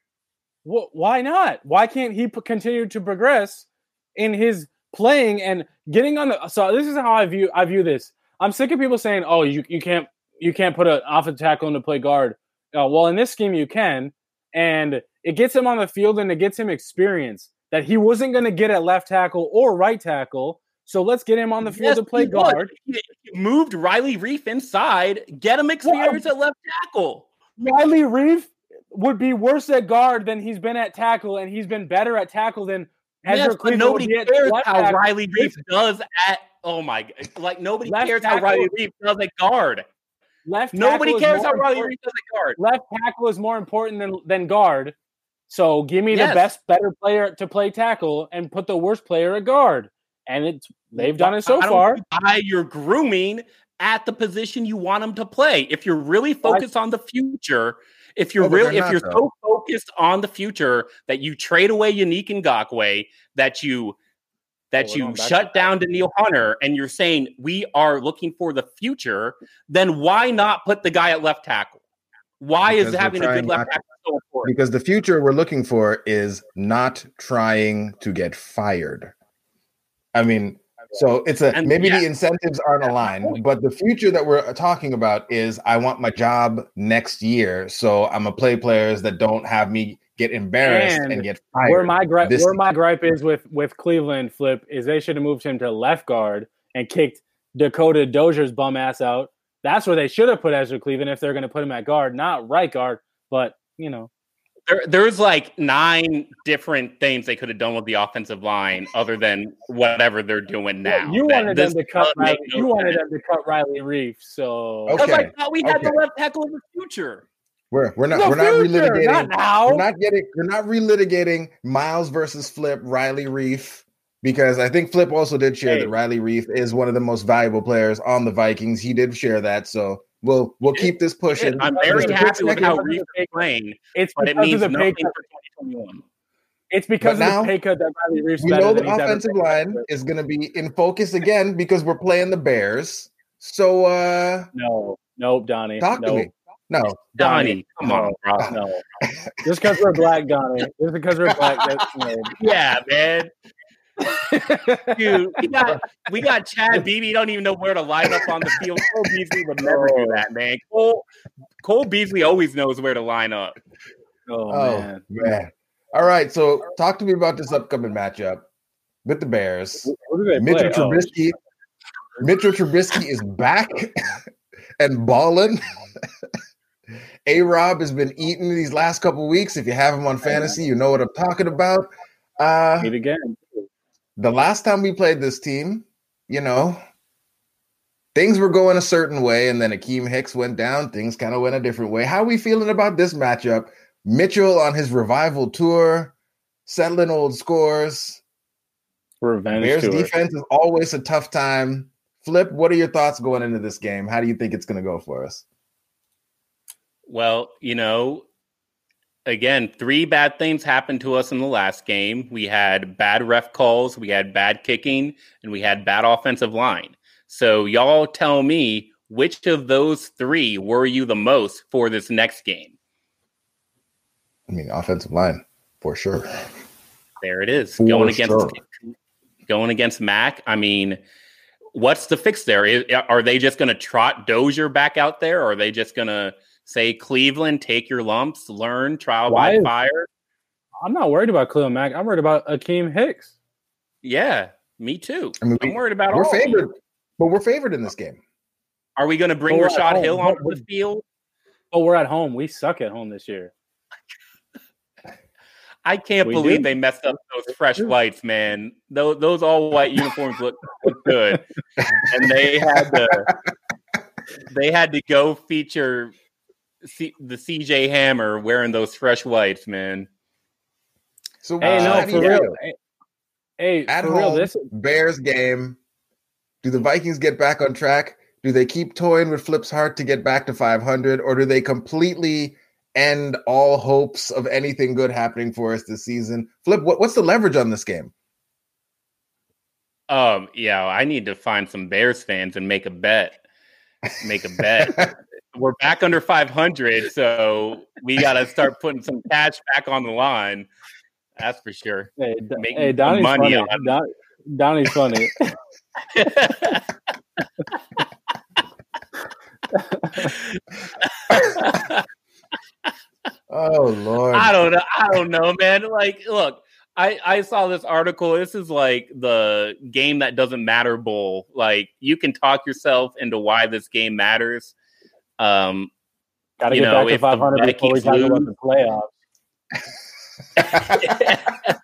Wh- why not? Why can't he p- continue to progress in his playing and getting on the? So this is how I view I view this. I'm sick of people saying, "Oh, you, you can't you can't put an offensive tackle in to play guard." Uh, well, in this scheme, you can, and it gets him on the field and it gets him experience that he wasn't going to get at left tackle or right tackle. So let's get him on the field Yes, to play guard. Moved Riley Reiff inside. Get him experience at left tackle. Riley Reiff would be worse at guard than he's been at tackle, and he's been better at tackle than Yes, Ezra but Cleveland nobody would be at cares how tackle. Riley Reiff does at. Oh my! Like nobody Left cares how Riley Reiff does at guard. Left Nobody cares how Riley Reiff does at guard. left tackle is more important than than guard. So give me Yes. the best, better player to play tackle, and put the worst player at guard. And it's they've done it so I far. Buy your grooming at the position you want them to play. If you're really focused on the future, if you're Oh, really, if you're though. so focused on the future that you trade away Yannick Ngakoue, that you that you to shut down Danielle Hunter, and you're saying we are looking for the future, then why not put the guy at left tackle? Why Because is having a good left to- tackle so important? Because the future we're looking for is not trying to get fired. I mean, so it's a And- maybe yeah. the incentives aren't aligned, but the future that we're uh, talking about is I want my job next year, so I'm gonna play players that don't have me get embarrassed and, And get fired. Where my gripe, where my gripe is with with Cleveland, flip is they should have moved him to left guard and kicked Dakota Dozier's bum ass out. That's where they should have put Ezra Cleveland if they're going to put him at guard, not right guard. But you know, There, there's like nine different things they could have done with the offensive line other than whatever they're doing now. you That wanted them to cut. Riley, no you wanted them to cut Riley Reiff. So Okay. Because I thought we had the okay. left tackle of the future. We're we're not The we're not relitigating. not now. We're not getting. We're not relitigating Miles versus Flip Riley Reiff because I think Flip also did share Hey. that Riley Reiff is one of the most valuable players on the Vikings. He did share that, so we'll we'll keep this pushing. I'm Because very of the happy with how cut. Reiff is playing, it's but it because of means the pay nothing cut. for 2021. It's because But of now, the pay cut that Riley Reiff's We know the offensive line is going to be in focus again because we're playing the Bears. So uh No, nope, Donnie. talk to me. No, Donnie, come on, bro. No, <laughs> just because we're black, Donnie. Just because we're black, that's <laughs> no. Yeah, man. Dude, <laughs> we got we got Chad Beebe. Don't even know where to line up on the field. Cole Beasley would never do that, man. Cole Cole Beasley always knows where to line up. Oh, Oh man. man. All right, so talk to me about this upcoming matchup with the Bears. What do they Mitchell play? Oh, Trubisky. Mitchell Trubisky is back <laughs> and balling. <laughs> A Rob has been eating these last couple weeks. If you have him on fantasy, you know what I'm talking about. Uh, Eat again. The last time we played this team, you know, things were going a certain way, and then Akiem Hicks went down. Things kind of went a different way. How are we feeling about this matchup? Mitchell on his revival tour, settling old scores. Revenge. Bears tour. defense is always a tough time. Flip, what are your thoughts going into this game? How do you think it's going to go for us? Well, you know, again, three bad things happened to us in the last game. We had bad ref calls, we had bad kicking, and we had bad offensive line. So, y'all tell me which of those three were you the most for this next game? I mean, offensive line for sure. There it is. For going against sure. going against Mack. I mean, what's the fix there? Is- Are they just going to trot Dozier back out there? Or are they just going to say Cleveland, take your lumps, learn, trial Why by is- fire? I'm not worried about Khalil Mack. I'm worried about Akiem Hicks. Yeah, me too. I mean, I'm we- worried about We're all of them. favored, but we're favored in this game. Are we going to bring But we're Rashod. Hill But onto the field? Oh, we're at home. We suck at home this year. I can't We believe do. they messed up those fresh whites, man. Those those all white uniforms look, look good, <laughs> and they had to they had to go feature C, the CJ Hammer wearing those fresh whites, man. So Hey, so no, for you real. feel? Hey, hey, At for home, real, this Bears game. Do the Vikings get back on track? Do they keep toying with Flip's heart to get back to 500, or do they completely end all hopes of anything good happening for us this season? Flip, what, what's the leverage on this game? Um, yeah, I need to find some Bears fans and make a bet. Make a bet. <laughs> We're back under 500, so we got to start putting some cash back on the line. That's for sure. hey, D- Making hey Donnie's money funny. on- Don, Donnie's funny. <laughs> oh Lord! I don't know. I don't know, man. Like, look, I I saw this article. This is like the game that doesn't matter bowl. Like, you can talk yourself into why this game matters. Um, Got to You get know, back to if the 500 before we talk about the playoffs. <laughs>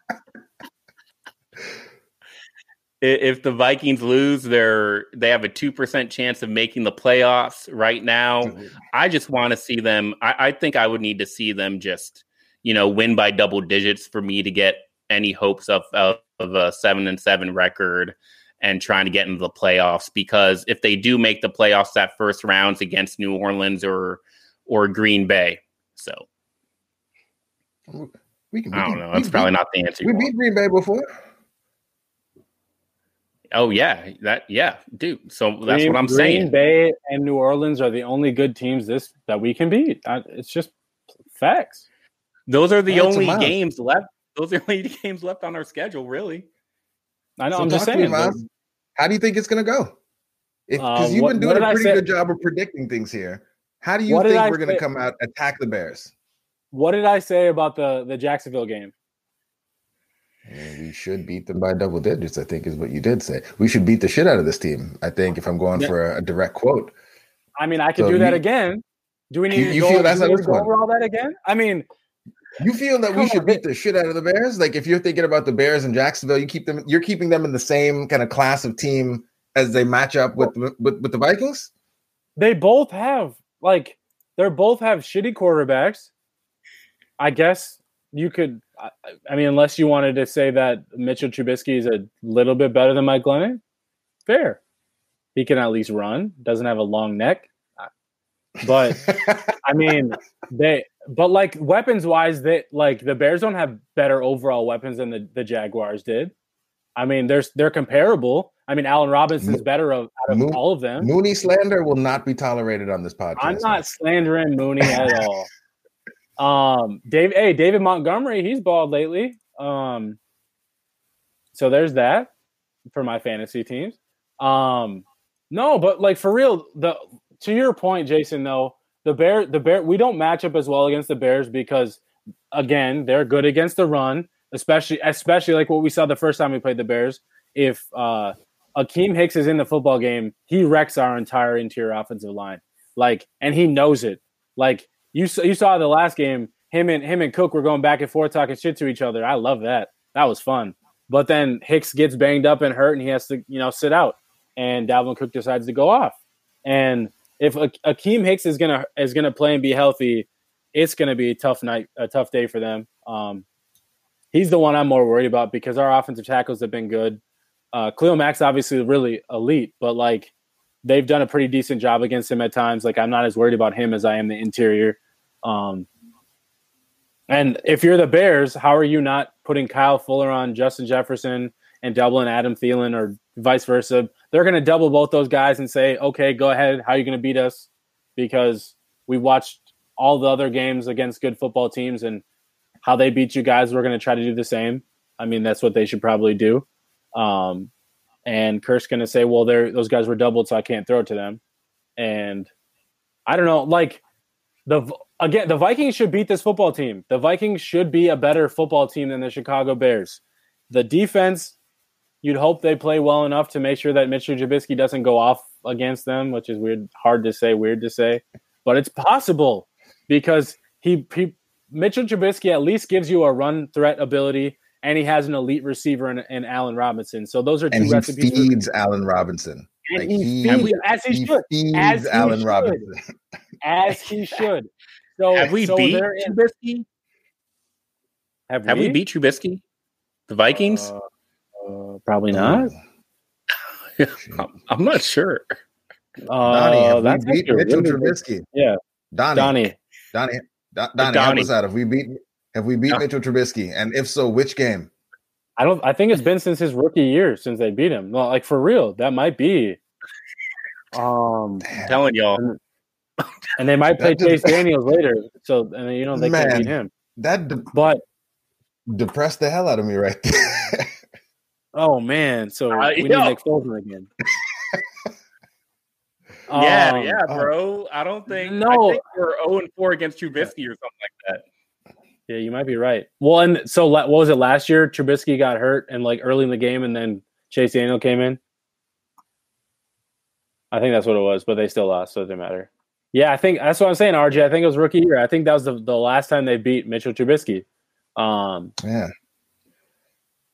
if the Vikings lose, they're they have a two percent chance of making the playoffs right now. I just want to see them. I, I think I would need to see them just, you know, win by double digits for me to get any hopes of, of, of a seven and seven record and trying to get into the playoffs. Because if they do make the playoffs, that first rounds against New Orleans or or Green Bay. So we can. I don't we- know. we That's beat- probably not the answer. We beat. Green Bay before. Oh yeah, that yeah, dude. So that's Green- what I'm Green saying. Green Bay and New Orleans are the only good teams this that we can beat. I, it's just facts. Those are the That's only games left. Those are the only <laughs> games left on our schedule, really. I know. So I'm just to me, saying. Miles. How do you think it's going to go? Because Uh, you've what- been doing a pretty good job of predicting things here. How do you think we're going to come out attack the Bears? What did I say about the the Jacksonville game? Yeah, we should beat them by double digits. I think is what you did say. We should beat the shit out of this team. I think if I'm going Yeah. for a, a direct quote. I mean, I could So do that you- again. Do we need You- to you go, feel that's do we how need this to go over all that again? I mean, You feel that we should on, beat the shit out of the Bears? Like if you're thinking about the Bears and Jacksonville, you keep them. You're keeping them in the same kind of class of team as they match up with with, with the Vikings. they both have like they're both have shitty quarterbacks. I guess you could. I, I mean, unless you wanted to say that Mitchell Trubisky is a little bit better than Mike Glennon, fair. He can at least run. Doesn't have a long neck, but <laughs> I mean, they. But like weapons wise, they like the Bears don't have better overall weapons than the, the Jaguars did. I mean, they're they're comparable. I mean, Allen Robinson's better of, out of Moon- all of them. Mooney slander will not be tolerated on this podcast. I'm not slandering Mooney at all. Um, Dave, hey, David Montgomery, he's bald lately. Um, so there's that for my fantasy teams. Um, no, but like for real, the to your point, Jason, though, the bear, the bear, we don't match up as well against the Bears because again, they're good against the run, especially especially like what we saw the first time we played the Bears. If uh Akiem Hicks is in the football game, he wrecks our entire interior offensive line. Like, and he knows it. Like you, you saw the last game, him and him and Cook were going back and forth talking shit to each other. I love that. That was fun. But then Hicks gets banged up and hurt, and he has to, you know, sit out. And Dalvin Cook decides to go off. And if Akiem Hicks is gonna is gonna play and be healthy, it's gonna be a tough night, a tough day for them. Um, he's the one I'm more worried about because our offensive tackles have been good. Uh, Khalil Mack's obviously really elite, but like they've done a pretty decent job against him at times. Like I'm not as worried about him as I am the interior. Um, and if you're the Bears, how are you not putting Kyle Fuller on Justin Jefferson and doubling Adam Thielen or vice versa? They're going to double both those guys and say, okay, go ahead. How are you going to beat us? Because we watched all the other games against good football teams and how they beat you guys. We're going to try to do the same. I mean, that's what they should probably do. Um, and Kirk's going to say, well, those guys were doubled, so I can't throw it to them. And I don't know, like the again, the Vikings should beat this football team. The Vikings should be a better football team than the Chicago Bears. The defense, you'd hope they play well enough to make sure that Mitchell Trubisky doesn't go off against them, which is weird, hard to say, weird to say, but it's possible because he, he Mitchell Trubisky at least gives you a run threat ability, and he has an elite receiver in, in Allen Robinson. So those are two and he recipes. Feeds for- Allen Robinson. And like he, he feeds, as he, he should. As he Allen should. Robinson. as he <laughs> should. So have we so beat in, Trubisky? Have, have we? we? beat Trubisky? The Vikings? Uh, probably not. I'm, I'm not sure. Uh, Donnie, have that's we beat Mitchell really Trubisky? Yeah, Donnie, Donnie. Donnie, Don- Donnie. Donnie, help us out. Have we beat? Have we beat No. Mitchell Trubisky? And if so, which game? I don't. I think it's been since his rookie year since they beat him. Well, like for real, that might be. Um, I'm telling y'all. and they might play just- Chase Daniels later, so and you know they Man. can't beat him. That de- But depressed the hell out of me right there. Oh man, so Uh, we need yo. Nick Foles again. <laughs> yeah, Um, yeah, oh. bro. I don't think. No. I think we're 0 and 4 against Trubisky or something like that. Yeah, you might be right. Well, and so what was it last year? Trubisky got hurt and like early in the game, and then Chase Daniel came in. I think that's what it was, but they still lost, so it didn't matter. Yeah, I think that's what I'm saying, RJ. I think it was rookie year. I think that was the, the last time they beat Mitchell Trubisky. Um, yeah,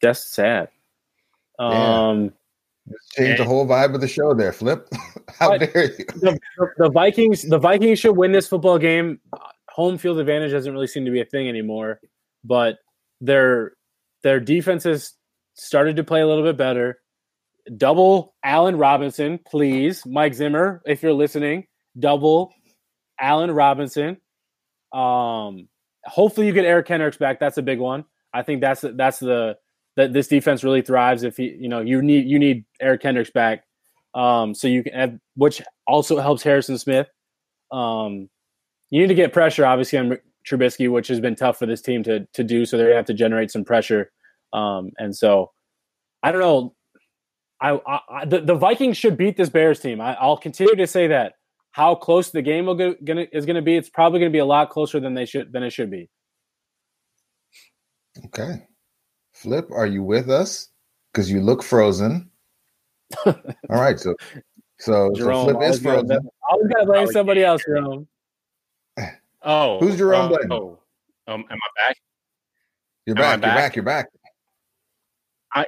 that's sad. Yeah. Um, changed the whole vibe of the show there. Flip, <laughs> how dare you? the, the Vikings, the Vikings should win this football game. Home field advantage doesn't really seem to be a thing anymore, but their their defense has started to play a little bit better. Double Allen Robinson, please, Mike Zimmer, if you're listening. Double Allen Robinson. Um, hopefully you get Eric Kendricks back. That's a big one. I think that's that's the that this defense really thrives if you you know you need you need Eric Kendricks back. Um, so you can have, which also helps Harrison Smith. Um, you need to get pressure, obviously, on Trubisky, which has been tough for this team to to do. So they're gonna have to generate some pressure. Um, and so I don't know. I, I, I the, the Vikings should beat this Bears team. I, I'll continue to say that. How close the game will go, gonna, is going to be? It's probably going to be a lot closer than they should than it should be. Okay, Flip, are you with us? Because you look frozen. <laughs> All right, so so, so Jerome, Flip is always gotta- frozen. always got to blame somebody else, Jerome. <sighs> Oh, Who's Jerome uh, blaming? Oh, um, am I back? You're Am back, You're back? back. You're back. I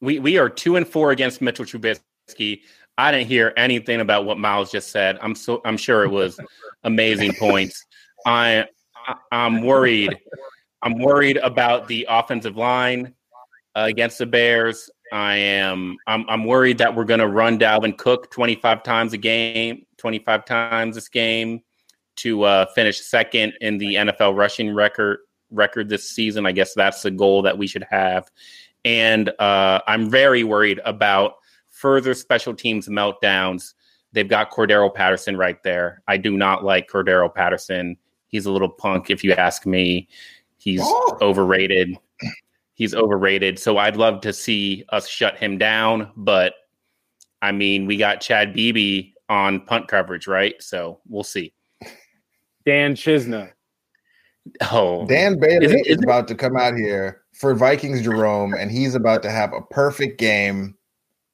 we we are two and four against Mitchell Trubisky. I didn't hear anything about what Miles just said. I'm so I'm sure it was <laughs> amazing points. I, I I'm worried. I'm worried about the offensive line uh, against the Bears. I am. I'm, I'm worried that we're going to run Dalvin Cook 25 times a game, 25 times this game, to uh, finish second in the NFL rushing record record this season. I guess that's the goal that we should have. And uh, I'm very worried about further special teams meltdowns. They've got Cordarrelle Patterson right there. I do not like Cordarrelle Patterson. He's a little punk, if you ask me. He's Oh. overrated. He's overrated. So I'd love to see us shut him down. But I mean, we got Chad Beebe on punt coverage, right? So we'll see. Dan Chisna. Oh, Dan Bailey Is is, it- is it- about to come out here for Vikings Jerome, and he's about to have a perfect game.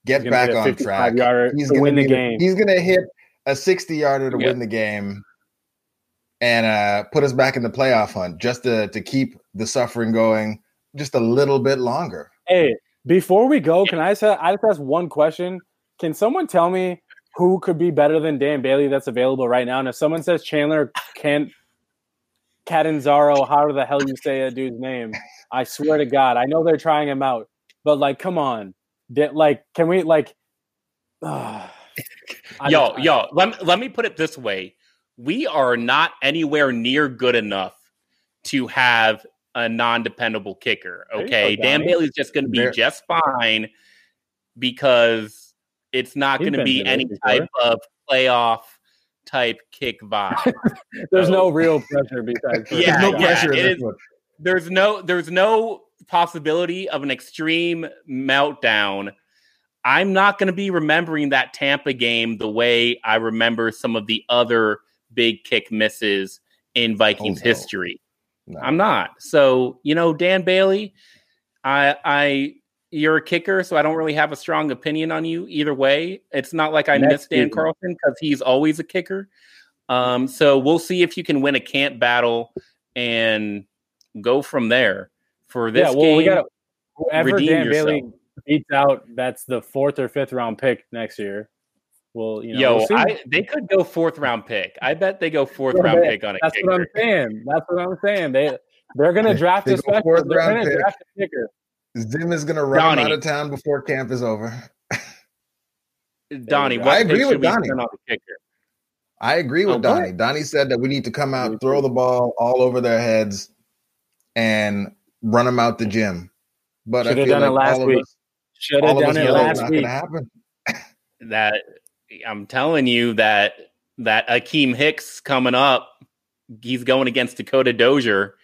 Get back on track. yarder He's to gonna win the be game. He's gonna hit a 60 yarder to Yeah. win the game and uh, put us back in the playoff hunt just to, to keep the suffering going just a little bit longer. Hey, before we go, can I say I just ask one question? Can someone tell me who could be better than Dan Bailey that's available right now? And if someone says Chandler Kent Catanzaro, how the hell you say a dude's name? I swear to God, I know they're trying him out, but like, come on, like, can we like? Uh, <sighs> yo, I, yo, let, let me put it this way: we are not anywhere near good enough to have a non-dependable kicker. Okay, go, Dan Bailey's just going to be just fine because it's not going to be any type of playoff type kick vibe. <laughs> there's so, no real pressure besides <laughs> yeah, no yeah, is, there's no there's no possibility of an extreme meltdown. I'm not going to be remembering that Tampa game the way I remember some of the other big kick misses in Vikings oh, no. history. No. I'm not. So, you know, Dan Bailey, I I you're a kicker, so I don't really have a strong opinion on you either way. It's not like I Next miss Dan season. Carlson because he's always a kicker. Um, so we'll see if you can win a camp battle and go from there. For this yeah, well, game, we got whoever Dan yourself. Bailey beats out, that's the fourth or fifth round pick next year. Well, you know, yo, we'll I, they could go fourth round pick. I bet they go fourth yeah, round pick on it. That's kicker. what I'm saying. That's what I'm saying. They they're gonna draft a special. They're gonna pick. draft a kicker. Zim is going to run Donnie. out of town before camp is over. Donnie, I agree with Donnie. I agree oh, with oh, Donnie. Donnie said that we need to come out, throw the ball all over their heads, and run them out the gym. But Should I feel done like it last week. Should have done it last week. that I'm telling you that that Akiem Hicks coming up, he's going against Dakota Dozier.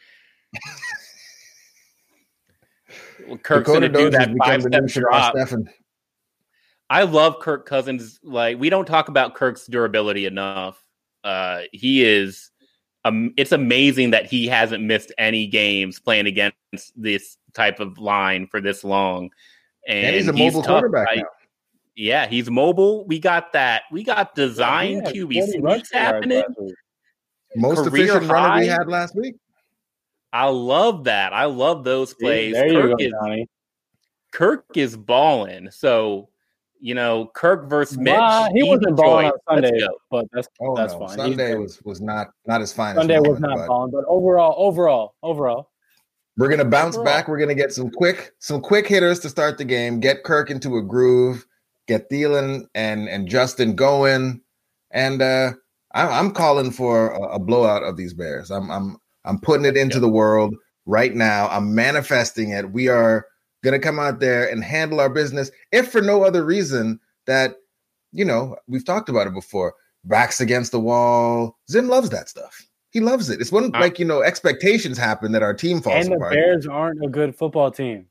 Kirk's going to do that five step drop. I love Kirk Cousins. Like we don't talk about Kirk's durability enough. Uh, he is. Um, it's amazing that he hasn't missed any games playing against this type of line for this long. And, and he's a mobile tough, quarterback right? now. Yeah, he's mobile. We got that. We got design yeah, QB sneaks happening. Most Career efficient high. runner we had last week. I love that. I love those plays. There Kirk, go, is, Johnny. Kirk is balling. So, you know, Kirk versus Mitch. Nah, he wasn't balling on Sunday, but that's oh, that's no. fine. Sunday was was not not as fine. Sunday as was not but balling, but overall, overall, overall. We're gonna bounce overall. back. We're gonna get some quick some quick hitters to start the game. Get Kirk into a groove. Get Thielen and and Justin going. And uh I'm, I'm calling for a, a blowout of these Bears. I'm I'm I'm putting it into yep. the world right now. I'm manifesting it. We are going to come out there and handle our business, if for no other reason that, you know, we've talked about it before. Backs against the wall. Zim loves that stuff. He loves it. It's when, uh, like, you know, expectations happen that our team falls and the. Bears aren't a good football team.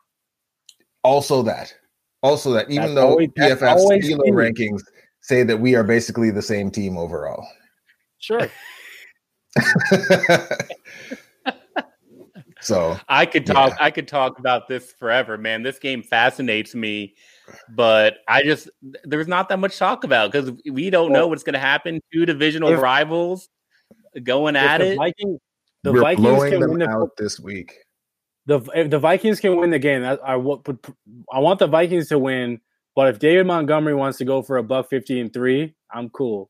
Also, that. Also, that. Even that's though always, PFF Steeler rankings say that we are basically the same team overall. Sure. <laughs> so I could talk yeah. I could talk about this forever, man. This game fascinates me, but I just there's not that much talk about because we don't well, know what's going to happen. Two divisional if, rivals going at the it. Vikings, the We're Vikings blowing can them win out the, this week. The if the Vikings can win the game, I, I, I want the Vikings to win. But if David Montgomery wants to go for a buck fifty and three, I'm cool.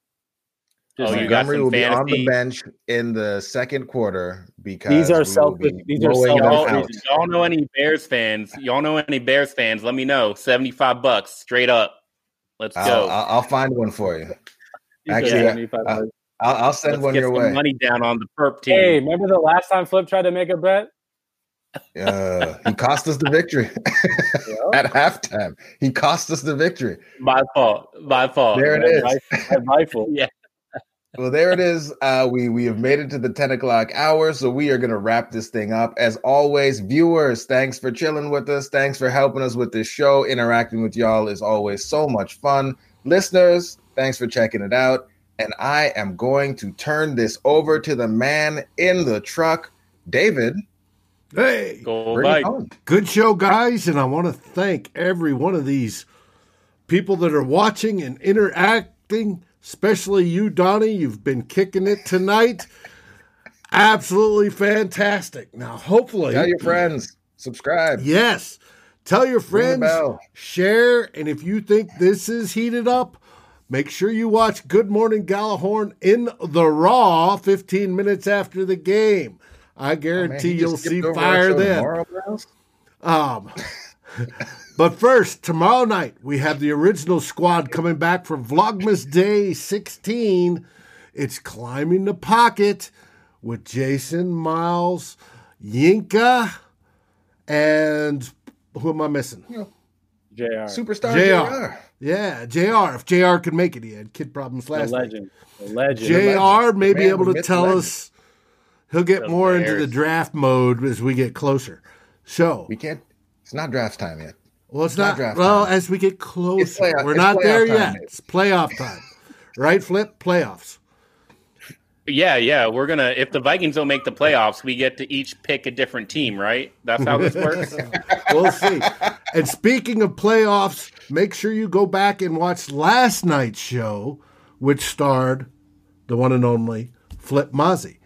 Oh, Just oh, Montgomery will fantasy. be on the bench in the second quarter because these are selfish. These are selfish. Y'all, y'all know any Bears fans? Y'all know any Bears fans? Let me know. Seventy five bucks straight up. Let's go. I'll, I'll, find one for you. Actually, I'll, I'll, send Let's one your way. Money down on the perp team. Hey, remember the last time Flip tried to make a bet? Uh, he cost us the victory <laughs> at halftime. He cost us the victory. My fault. My fault. There it is. My, my <laughs> fault. yeah well, there it is. Uh, we we have made it to the 10 o'clock hour, so we are going to wrap this thing up. As always, viewers, thanks for chilling with us. Thanks for helping us with this show. Interacting with y'all is always so much fun. Listeners, thanks for checking it out. And I am going to turn this over to the man in the truck, David. Hey, Go good show, guys. And I want to thank every one of these people that are watching and interacting especially you, Donnie. You've been kicking it tonight. Absolutely fantastic. Now, hopefully, tell your friends, subscribe. Yes, tell your friends, share, and if you think this is heated up, make sure you watch Good Morning Gallahorn in the Raw 15 minutes after the game. I Oh, guarantee man, you'll see skipped over our fire then. Um, <laughs> but first, tomorrow night we have the original squad coming back for Vlogmas Day 16. It's climbing the pocket with Jason, Miles, Yinka, and who am I missing? Jr. Superstar JR. JR. Yeah, Jr. If Jr. could make it, he had kid problems last week. legend. The legend. Jr. may be able to tell legend. us. He'll get The more into the draft mode as we get closer. So, We can't. It's not draft time yet. well, it's not not. draft well, time. as we get closer, playoff- we're not there time, yet. Nate. It's playoff time, right? Flip playoffs. Yeah, yeah. We're gonna if the Vikings don't make the playoffs, we get to each pick a different team, right? That's how this works. <laughs> We'll see. and speaking of playoffs, make sure you go back and watch last night's show, which starred the one and only Flip Mozzie.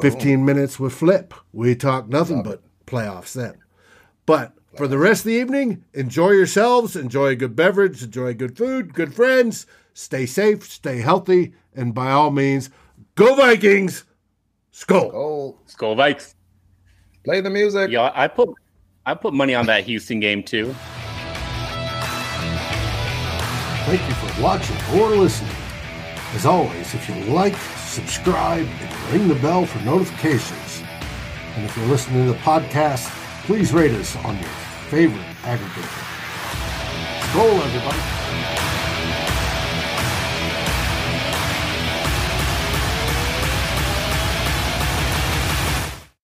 15 minutes with Flip. We talk nothing but playoffs then. But for the rest of the evening, enjoy yourselves, enjoy a good beverage, enjoy good food, good friends, stay safe, stay healthy, and by all means, go Vikings! Skol! Oh, Skol Vikes. play the music. Yeah, I put I put money on that Houston game too. Thank you for watching or listening. As always, if you like, subscribe, and ring the bell for notifications. And if you're listening to the podcast, please rate us on your favorite aggregator. Skol, everybody.